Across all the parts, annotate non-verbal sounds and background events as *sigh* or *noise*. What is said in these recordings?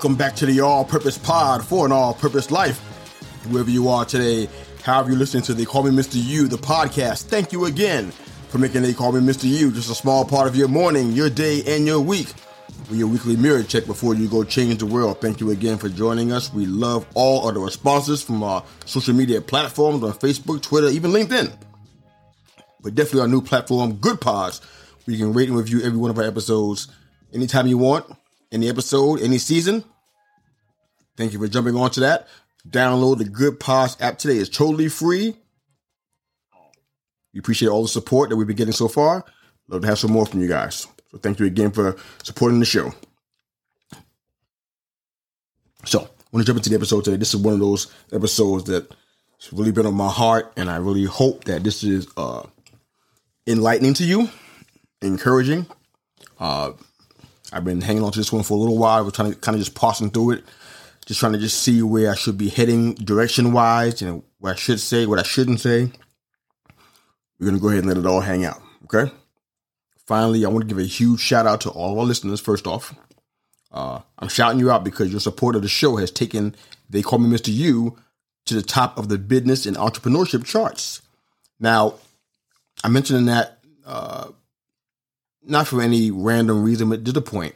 Welcome back to the All Purpose Pod for an All Purpose Life. Whoever you are today, however you listen to They Call Me Mr. Yu, the podcast, thank you again for making They Call Me Mr. Yu just a small part of your morning, your day, and your week. With your weekly mirror check before you go change the world. Thank you again for joining us. We love all of the responses from our social media platforms on Facebook, Twitter, even LinkedIn. But definitely our new platform, Goodpods, where you can rate and review every one of our episodes anytime you want any episode, any season. Thank you for jumping onto that. Download the Goodpods app today. It's totally free. We appreciate all the support that we've been getting so far. Love to have some more from you guys. So thank you again for supporting the show. So I want to jump into the episode today. This is one of those episodes that really been on my heart, and I really hope that this is uh, enlightening to you, encouraging. Uh, I've been hanging on to this one for a little while. We're trying to kind of just parsing through it, just trying to just see where I should be heading direction wise, and what I should say, what I shouldn't say. We're gonna go ahead and let it all hang out. Okay. Finally, I want to give a huge shout out to all of our listeners. First off, uh, I'm shouting you out because your support of the show has taken They Call Me Mr. Yu to the top of the business and entrepreneurship charts. Now, I mentioned in that uh, not for any random reason, but to the point.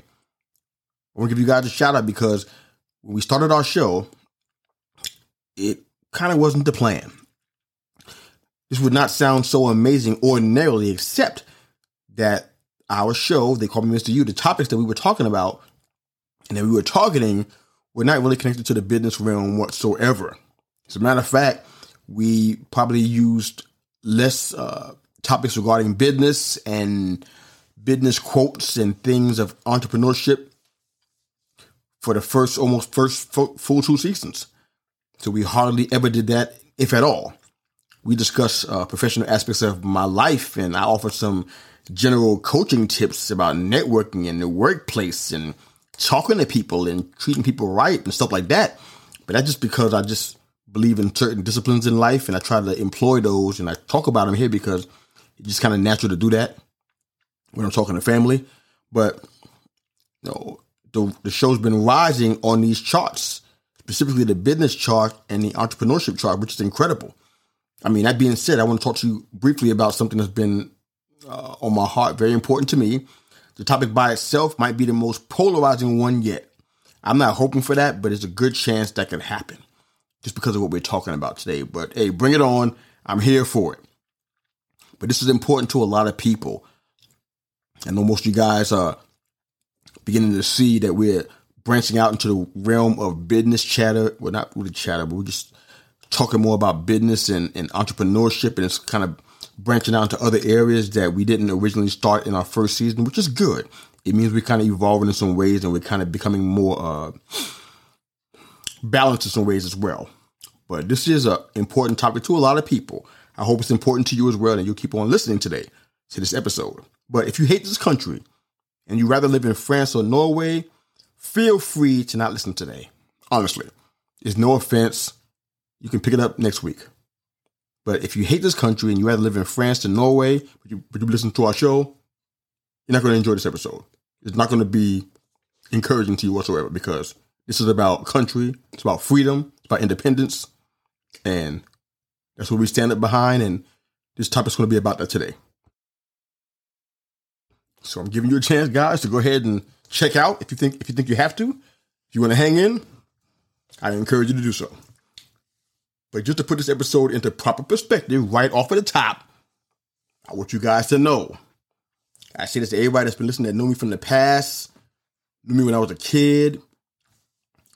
I want to give you guys a shout out because when we started our show, it kind of wasn't the plan. This would not sound so amazing ordinarily, except that our show, they call me Mr. Yu, the topics that we were talking about and that we were targeting were not really connected to the business realm whatsoever. As a matter of fact, we probably used less uh, topics regarding business and business quotes and things of entrepreneurship for the first almost first full two seasons. So we hardly ever did that, if at all. We discuss uh, professional aspects of my life, and I offer some general coaching tips about networking in the workplace and talking to people and treating people right and stuff like that. But that's just because I just believe in certain disciplines in life, and I try to employ those, and I talk about them here because it's just kind of natural to do that when I'm talking to family. But you know, the the show's been rising on these charts, specifically the business chart and the entrepreneurship chart, which is incredible. I mean, that being said, I want to talk to you briefly about something that's been uh, on my heart, very important to me. The topic by itself might be the most polarizing one yet. I'm not hoping for that, but it's a good chance that could happen just because of what we're talking about today. But hey, bring it on. I'm here for it. But this is important to a lot of people. I know most of you guys are beginning to see that we're branching out into the realm of business chatter. Well, not really chatter, but we're just talking more about business and, and entrepreneurship, and it's kind of branching out into other areas that we didn't originally start in our first season, which is good. It means we're kind of evolving in some ways, and we're kind of becoming more uh, balanced in some ways as well. But this is an important topic to a lot of people. I hope it's important to you as well, and you'll keep on listening today to this episode. But if you hate this country and you rather live in France or Norway, feel free to not listen today. Honestly, it's no offense. You can pick it up next week. But if you hate this country and you rather live in France than Norway, but you, but you listen to our show, you're not going to enjoy this episode. It's not going to be encouraging to you whatsoever because this is about country, it's about freedom, it's about independence, and that's what we stand up behind. And this topic's going to be about that today. So I'm giving you a chance, guys, to go ahead and check out if you think if you think you have to. If you want to hang in, I encourage you to do so. But just to put this episode into proper perspective, right off of the top, I want you guys to know. I say this to everybody that's been listening that knew me from the past, knew me when I was a kid,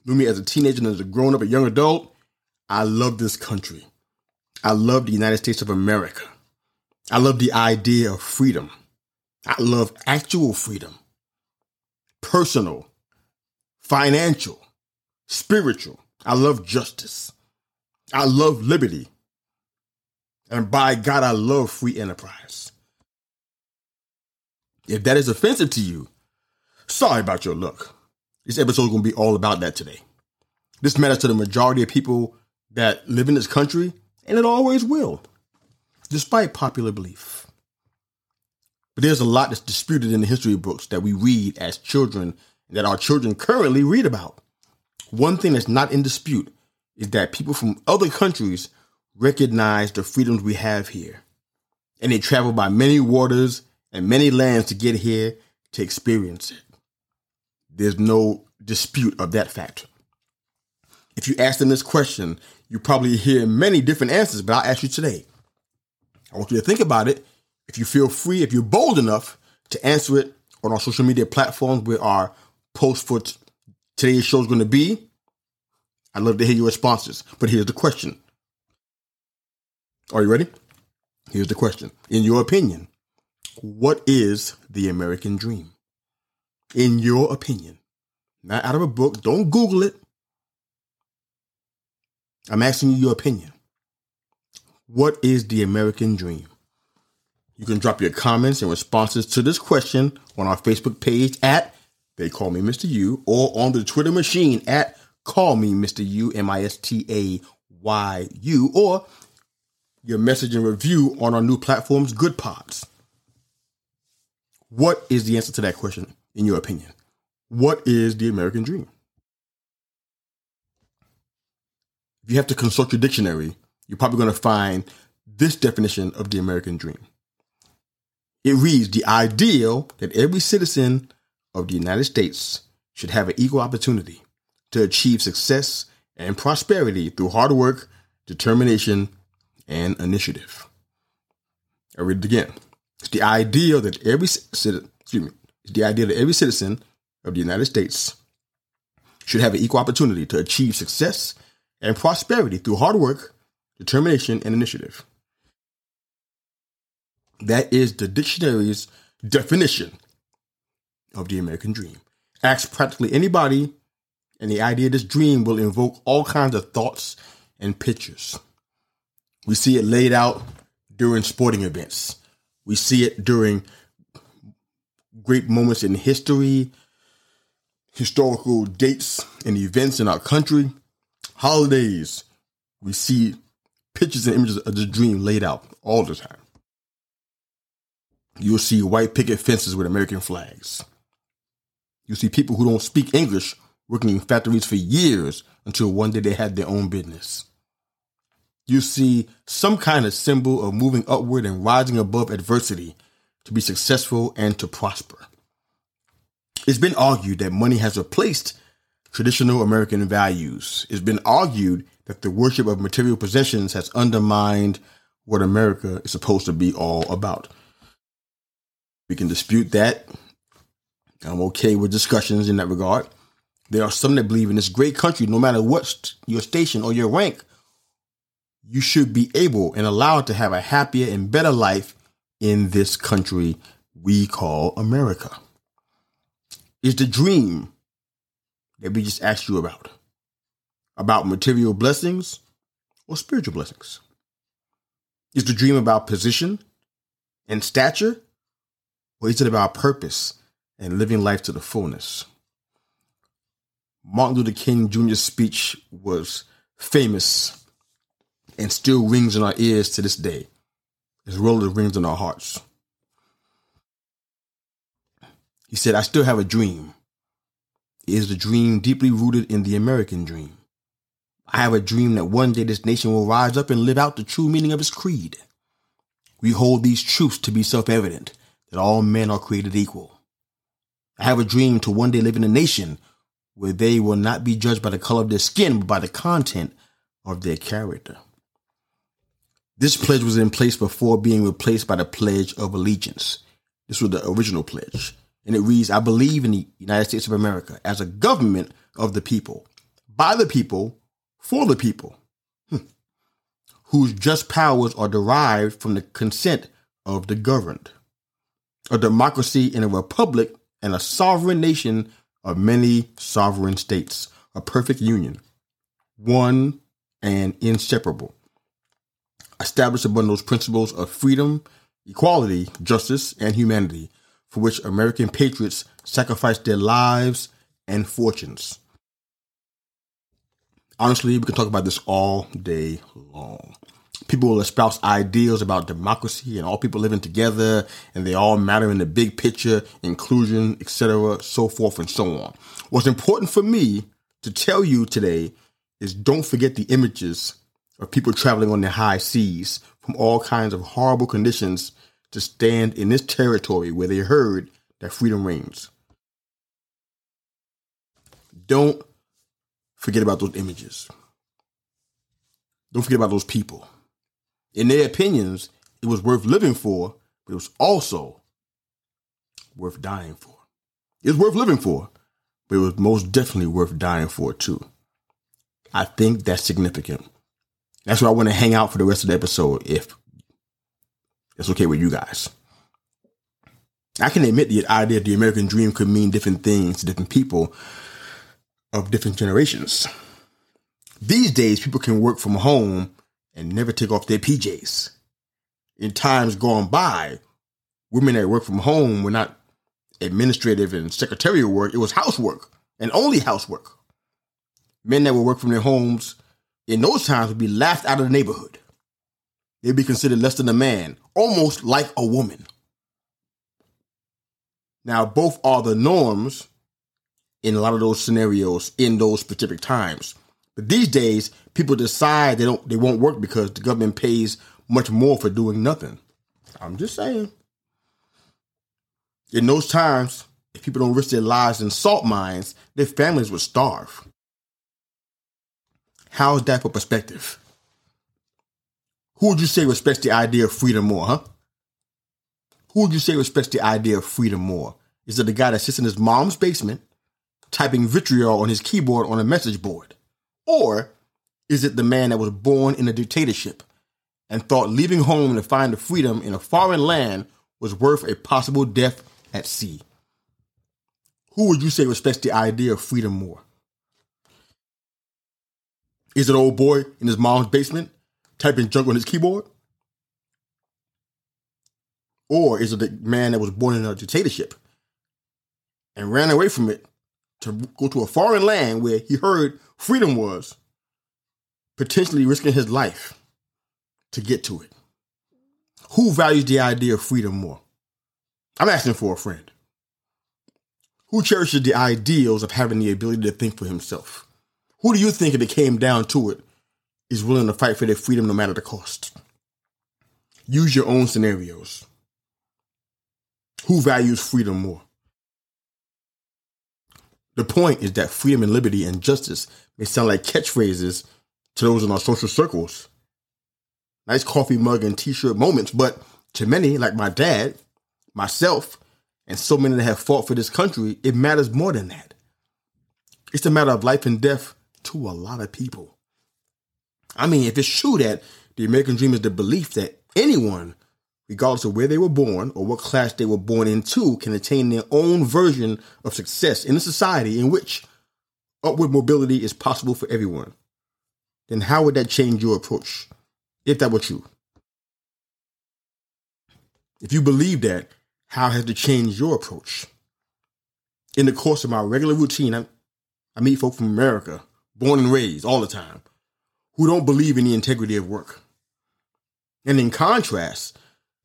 knew me as a teenager and as a grown up, a young adult. I love this country. I love the United States of America. I love the idea of freedom. I love actual freedom, personal, financial, spiritual. I love justice. I love liberty. And by God, I love free enterprise. If that is offensive to you, sorry about your luck. This episode is going to be all about that today. This matters to the majority of people that live in this country, and it always will, despite popular belief. But there's a lot that's disputed in the history books that we read as children that our children currently read about. One thing that's not in dispute is that people from other countries recognize the freedoms we have here. And they travel by many waters and many lands to get here to experience it. There's no dispute of that fact. If you ask them this question, you probably hear many different answers, but I'll ask you today. I want you to think about it. If you feel free, if you're bold enough to answer it on our social media platforms where our post for today's show is going to be, I'd love to hear your responses. But here's the question Are you ready? Here's the question. In your opinion, what is the American dream? In your opinion, not out of a book, don't Google it. I'm asking you your opinion. What is the American dream? You can drop your comments and responses to this question on our Facebook page at They Call Me Mr. Yu or on the Twitter machine at Call Me Mr. Yu, M I S T A Y U, or your message and review on our new platforms, Goodpods. What is the answer to that question, in your opinion? What is the American dream? If you have to consult your dictionary, you're probably going to find this definition of the American dream. It reads the ideal that every citizen of the United States should have an equal opportunity to achieve success and prosperity through hard work, determination, and initiative. I read it again. It's the ideal that every citizen, excuse me, it's the idea that every citizen of the United States should have an equal opportunity to achieve success and prosperity through hard work, determination, and initiative. That is the dictionary's definition of the American dream. Ask practically anybody, and the idea of this dream will invoke all kinds of thoughts and pictures. We see it laid out during sporting events. We see it during great moments in history, historical dates and events in our country, holidays. We see pictures and images of the dream laid out all the time. You'll see white picket fences with American flags. You'll see people who don't speak English working in factories for years until one day they had their own business. You see some kind of symbol of moving upward and rising above adversity to be successful and to prosper. It's been argued that money has replaced traditional American values. It's been argued that the worship of material possessions has undermined what America is supposed to be all about. We can dispute that. I'm okay with discussions in that regard. There are some that believe in this great country, no matter what your station or your rank, you should be able and allowed to have a happier and better life in this country we call America. Is the dream that we just asked you about about material blessings or spiritual blessings? Is the dream about position and stature or is it about purpose and living life to the fullness? Martin Luther King Jr.'s speech was famous and still rings in our ears to this day, as well as rings in our hearts. He said, I still have a dream. It is the dream deeply rooted in the American dream. I have a dream that one day this nation will rise up and live out the true meaning of its creed. We hold these truths to be self evident that all men are created equal. I have a dream to one day live in a nation where they will not be judged by the color of their skin, but by the content of their character. This pledge was in place before being replaced by the Pledge of Allegiance. This was the original pledge. And it reads I believe in the United States of America as a government of the people, by the people, for the people, hmm. whose just powers are derived from the consent of the governed. A democracy in a republic and a sovereign nation of many sovereign states, a perfect union, one and inseparable. Established upon those principles of freedom, equality, justice, and humanity, for which American patriots sacrificed their lives and fortunes. Honestly, we can talk about this all day long. People will espouse ideals about democracy and all people living together and they all matter in the big picture, inclusion, etc., so forth and so on. What's important for me to tell you today is don't forget the images of people traveling on the high seas from all kinds of horrible conditions to stand in this territory where they heard that freedom reigns. Don't forget about those images. Don't forget about those people. In their opinions, it was worth living for, but it was also worth dying for. It was worth living for, but it was most definitely worth dying for too. I think that's significant. That's where I want to hang out for the rest of the episode if it's okay with you guys. I can admit the idea of the American dream could mean different things to different people of different generations. These days, people can work from home and never take off their PJs. In times gone by, women that work from home were not administrative and secretarial work, it was housework and only housework. Men that would work from their homes in those times would be laughed out of the neighborhood. They'd be considered less than a man, almost like a woman. Now, both are the norms in a lot of those scenarios in those specific times. But these days, people decide they don't they won't work because the government pays much more for doing nothing. I'm just saying. In those times, if people don't risk their lives in salt mines, their families would starve. How's that for perspective? Who would you say respects the idea of freedom more, huh? Who would you say respects the idea of freedom more? Is it the guy that sits in his mom's basement typing vitriol on his keyboard on a message board? Or is it the man that was born in a dictatorship and thought leaving home to find the freedom in a foreign land was worth a possible death at sea? Who would you say respects the idea of freedom more? Is it old boy in his mom's basement typing junk on his keyboard? Or is it the man that was born in a dictatorship and ran away from it to go to a foreign land where he heard freedom was, potentially risking his life to get to it? Who values the idea of freedom more? I'm asking for a friend. Who cherishes the ideals of having the ability to think for himself? Who do you think, if it came down to it, is willing to fight for their freedom no matter the cost? Use your own scenarios. Who values freedom more? The point is that freedom and liberty and justice may sound like catchphrases to those in our social circles. Nice coffee mug and t shirt moments, but to many, like my dad, myself, and so many that have fought for this country, it matters more than that. It's a matter of life and death to a lot of people. I mean, if it's true that the American dream is the belief that anyone, regardless of where they were born or what class they were born into, can attain their own version of success in a society in which upward mobility is possible for everyone, then how would that change your approach if that were true? If you believe that, how has it changed your approach? In the course of my regular routine, I, I meet folk from America, born and raised all the time, who don't believe in the integrity of work. And in contrast,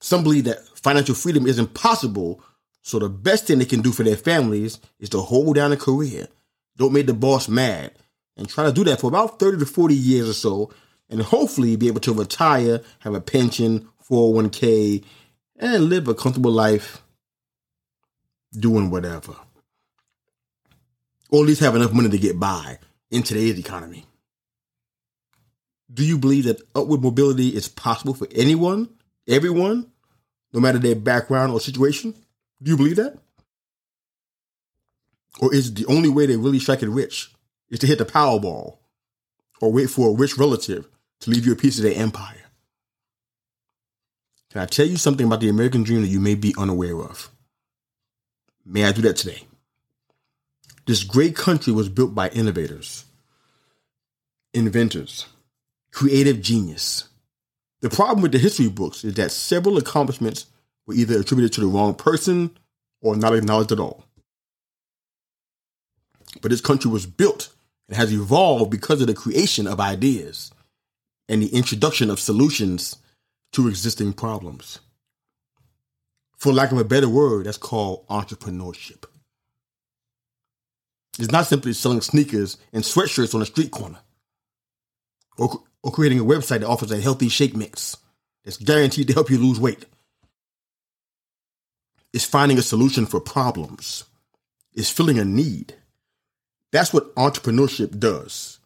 some believe that financial freedom is impossible, so the best thing they can do for their families is to hold down a career, don't make the boss mad, and try to do that for about 30 to 40 years or so, and hopefully be able to retire, have a pension, 401k, and live a comfortable life doing whatever. Or at least have enough money to get by in today's economy. Do you believe that upward mobility is possible for anyone, everyone, no matter their background or situation? Do you believe that? Or is the only way they really strike it rich is to hit the Powerball or wait for a rich relative to leave you a piece of their empire. Can I tell you something about the American dream that you may be unaware of? May I do that today? This great country was built by innovators, inventors, creative genius. The problem with the history books is that several accomplishments were either attributed to the wrong person or not acknowledged at all. But this country was built and has evolved because of the creation of ideas and the introduction of solutions to existing problems. For lack of a better word, that's called entrepreneurship. It's not simply selling sneakers and sweatshirts on a street corner or, or creating a website that offers a healthy shake mix that's guaranteed to help you lose weight. It's finding a solution for problems. It's filling a need. That's what entrepreneurship does.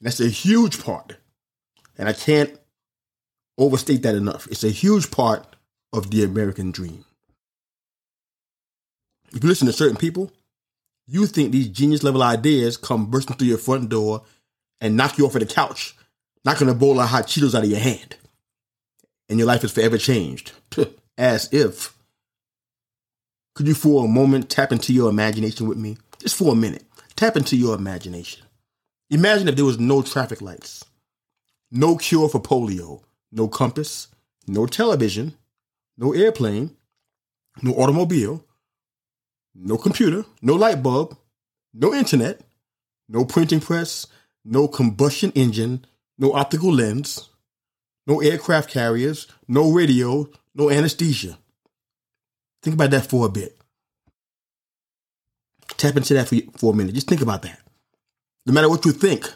that's a huge part. And I can't overstate that enough. It's a huge part of the American dream. If you listen to certain people, you think these genius level ideas come bursting through your front door and knock you off of the couch, knocking a bowl of hot Cheetos out of your hand. And your life is forever changed. *laughs* As if. Could you for a moment tap into your imagination with me? Just for a minute. Tap into your imagination. Imagine if there was no traffic lights, no cure for polio, no compass, no television, no airplane, no automobile, no computer, no light bulb, no internet, no printing press, no combustion engine, no optical lens, no aircraft carriers, no radio, no anesthesia. Think about that for a bit. Tap into that for, for a minute. Just think about that. No matter what you think,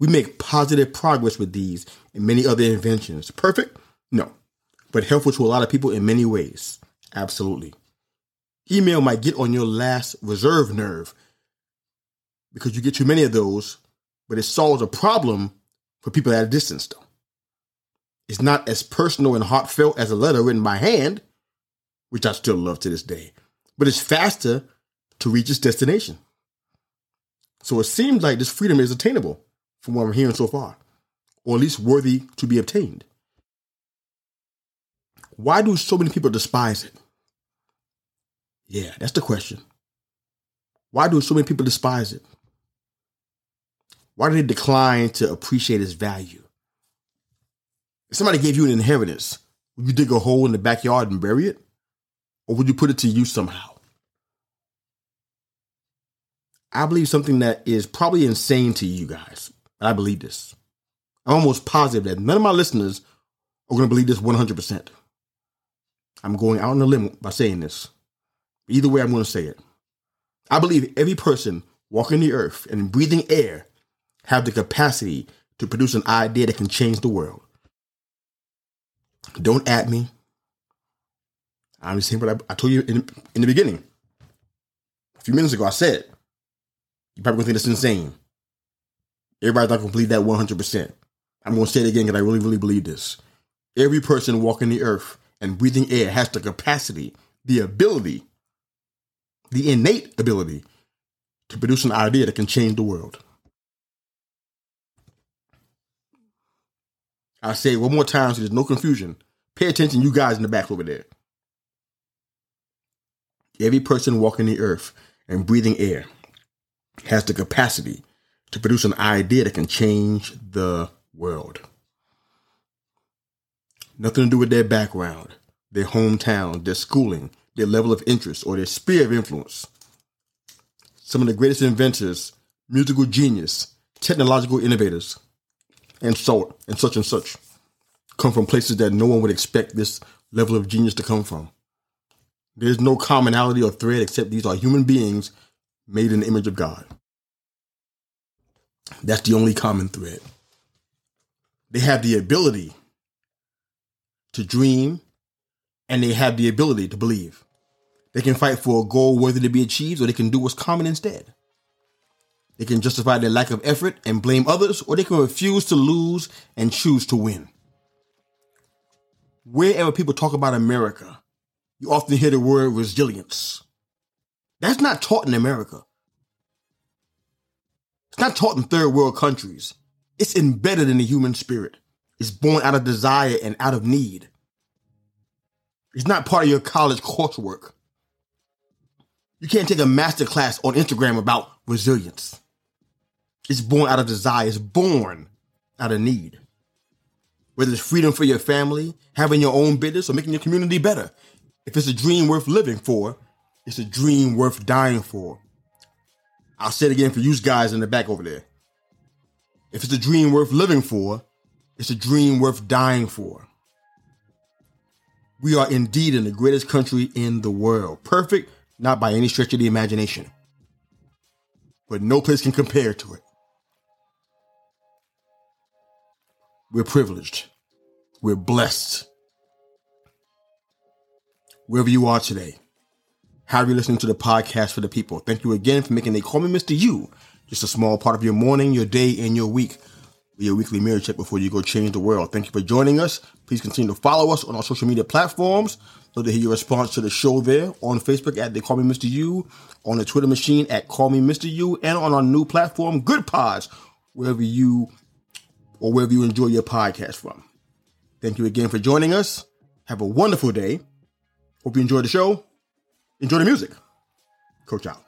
we make positive progress with these and many other inventions. Perfect? No. But helpful to a lot of people in many ways. Absolutely. Email might get on your last reserve nerve because you get too many of those, but it solves a problem for people at a distance, though. It's not as personal and heartfelt as a letter written by hand, which I still love to this day, but it's faster to reach its destination. So it seems like this freedom is attainable from what I'm hearing so far, or at least worthy to be obtained. Why do so many people despise it? Yeah, that's the question. Why do so many people despise it? Why do they decline to appreciate its value? If somebody gave you an inheritance, would you dig a hole in the backyard and bury it? Or would you put it to use somehow? I believe something that is probably insane to you guys. I believe this. I'm almost positive that none of my listeners are going to believe this 100%. I'm going out on a limb by saying this. Either way, I'm going to say it. I believe every person walking the earth and breathing air have the capacity to produce an idea that can change the world. Don't at me. I'm just saying what I, I told you in, in the beginning. A few minutes ago, I said, you probably gonna think that's insane. Everybody's not gonna believe that 100%. I'm gonna say it again because I really, really believe this. Every person walking the earth and breathing air has the capacity, the ability, the innate ability to produce an idea that can change the world. I say one more time so there's no confusion. Pay attention, you guys in the back over there. Every person walking the earth and breathing air has the capacity to produce an idea that can change the world. Nothing to do with their background, their hometown, their schooling, their level of interest, or their sphere of influence. Some of the greatest inventors, musical genius, technological innovators, and so and such and such come from places that no one would expect this level of genius to come from. There's no commonality or thread except these are human beings made in the image of God. That's the only common thread. They have the ability to dream and they have the ability to believe. They can fight for a goal worthy to be achieved, or they can do what's common instead. They can justify their lack of effort and blame others, or they can refuse to lose and choose to win. Wherever people talk about America, you often hear the word resilience. That's not taught in America. It's not taught in third world countries. It's embedded in the human spirit. It's born out of desire and out of need. It's not part of your college coursework. You can't take a master class on Instagram about resilience. It's born out of desire. It's born out of need. Whether it's freedom for your family, having your own business, or making your community better. If it's a dream worth living for, it's a dream worth dying for. I'll say it again for you guys in the back over there. If it's a dream worth living for, it's a dream worth dying for. We are indeed in the greatest country in the world. Perfect, not by any stretch of the imagination. But no place can compare to it. We're privileged. We're blessed. Wherever you are today, how are you listening to the podcast for the people? Thank you again for making They Call Me Mr. Yu just a small part of your morning, your day, and your week. Your weekly mirror check before you go change the world. Thank you for joining us. Please continue to follow us on our social media platforms. Love to hear your response to the show there on Facebook at They Call Me Mr. Yu, on the Twitter machine at Call Me Mr. Yu, and on our new platform, Goodpods, wherever you or wherever you enjoy your podcast from. Thank you again for joining us. Have a wonderful day. Hope you enjoy the show. Enjoy the music. Coach out.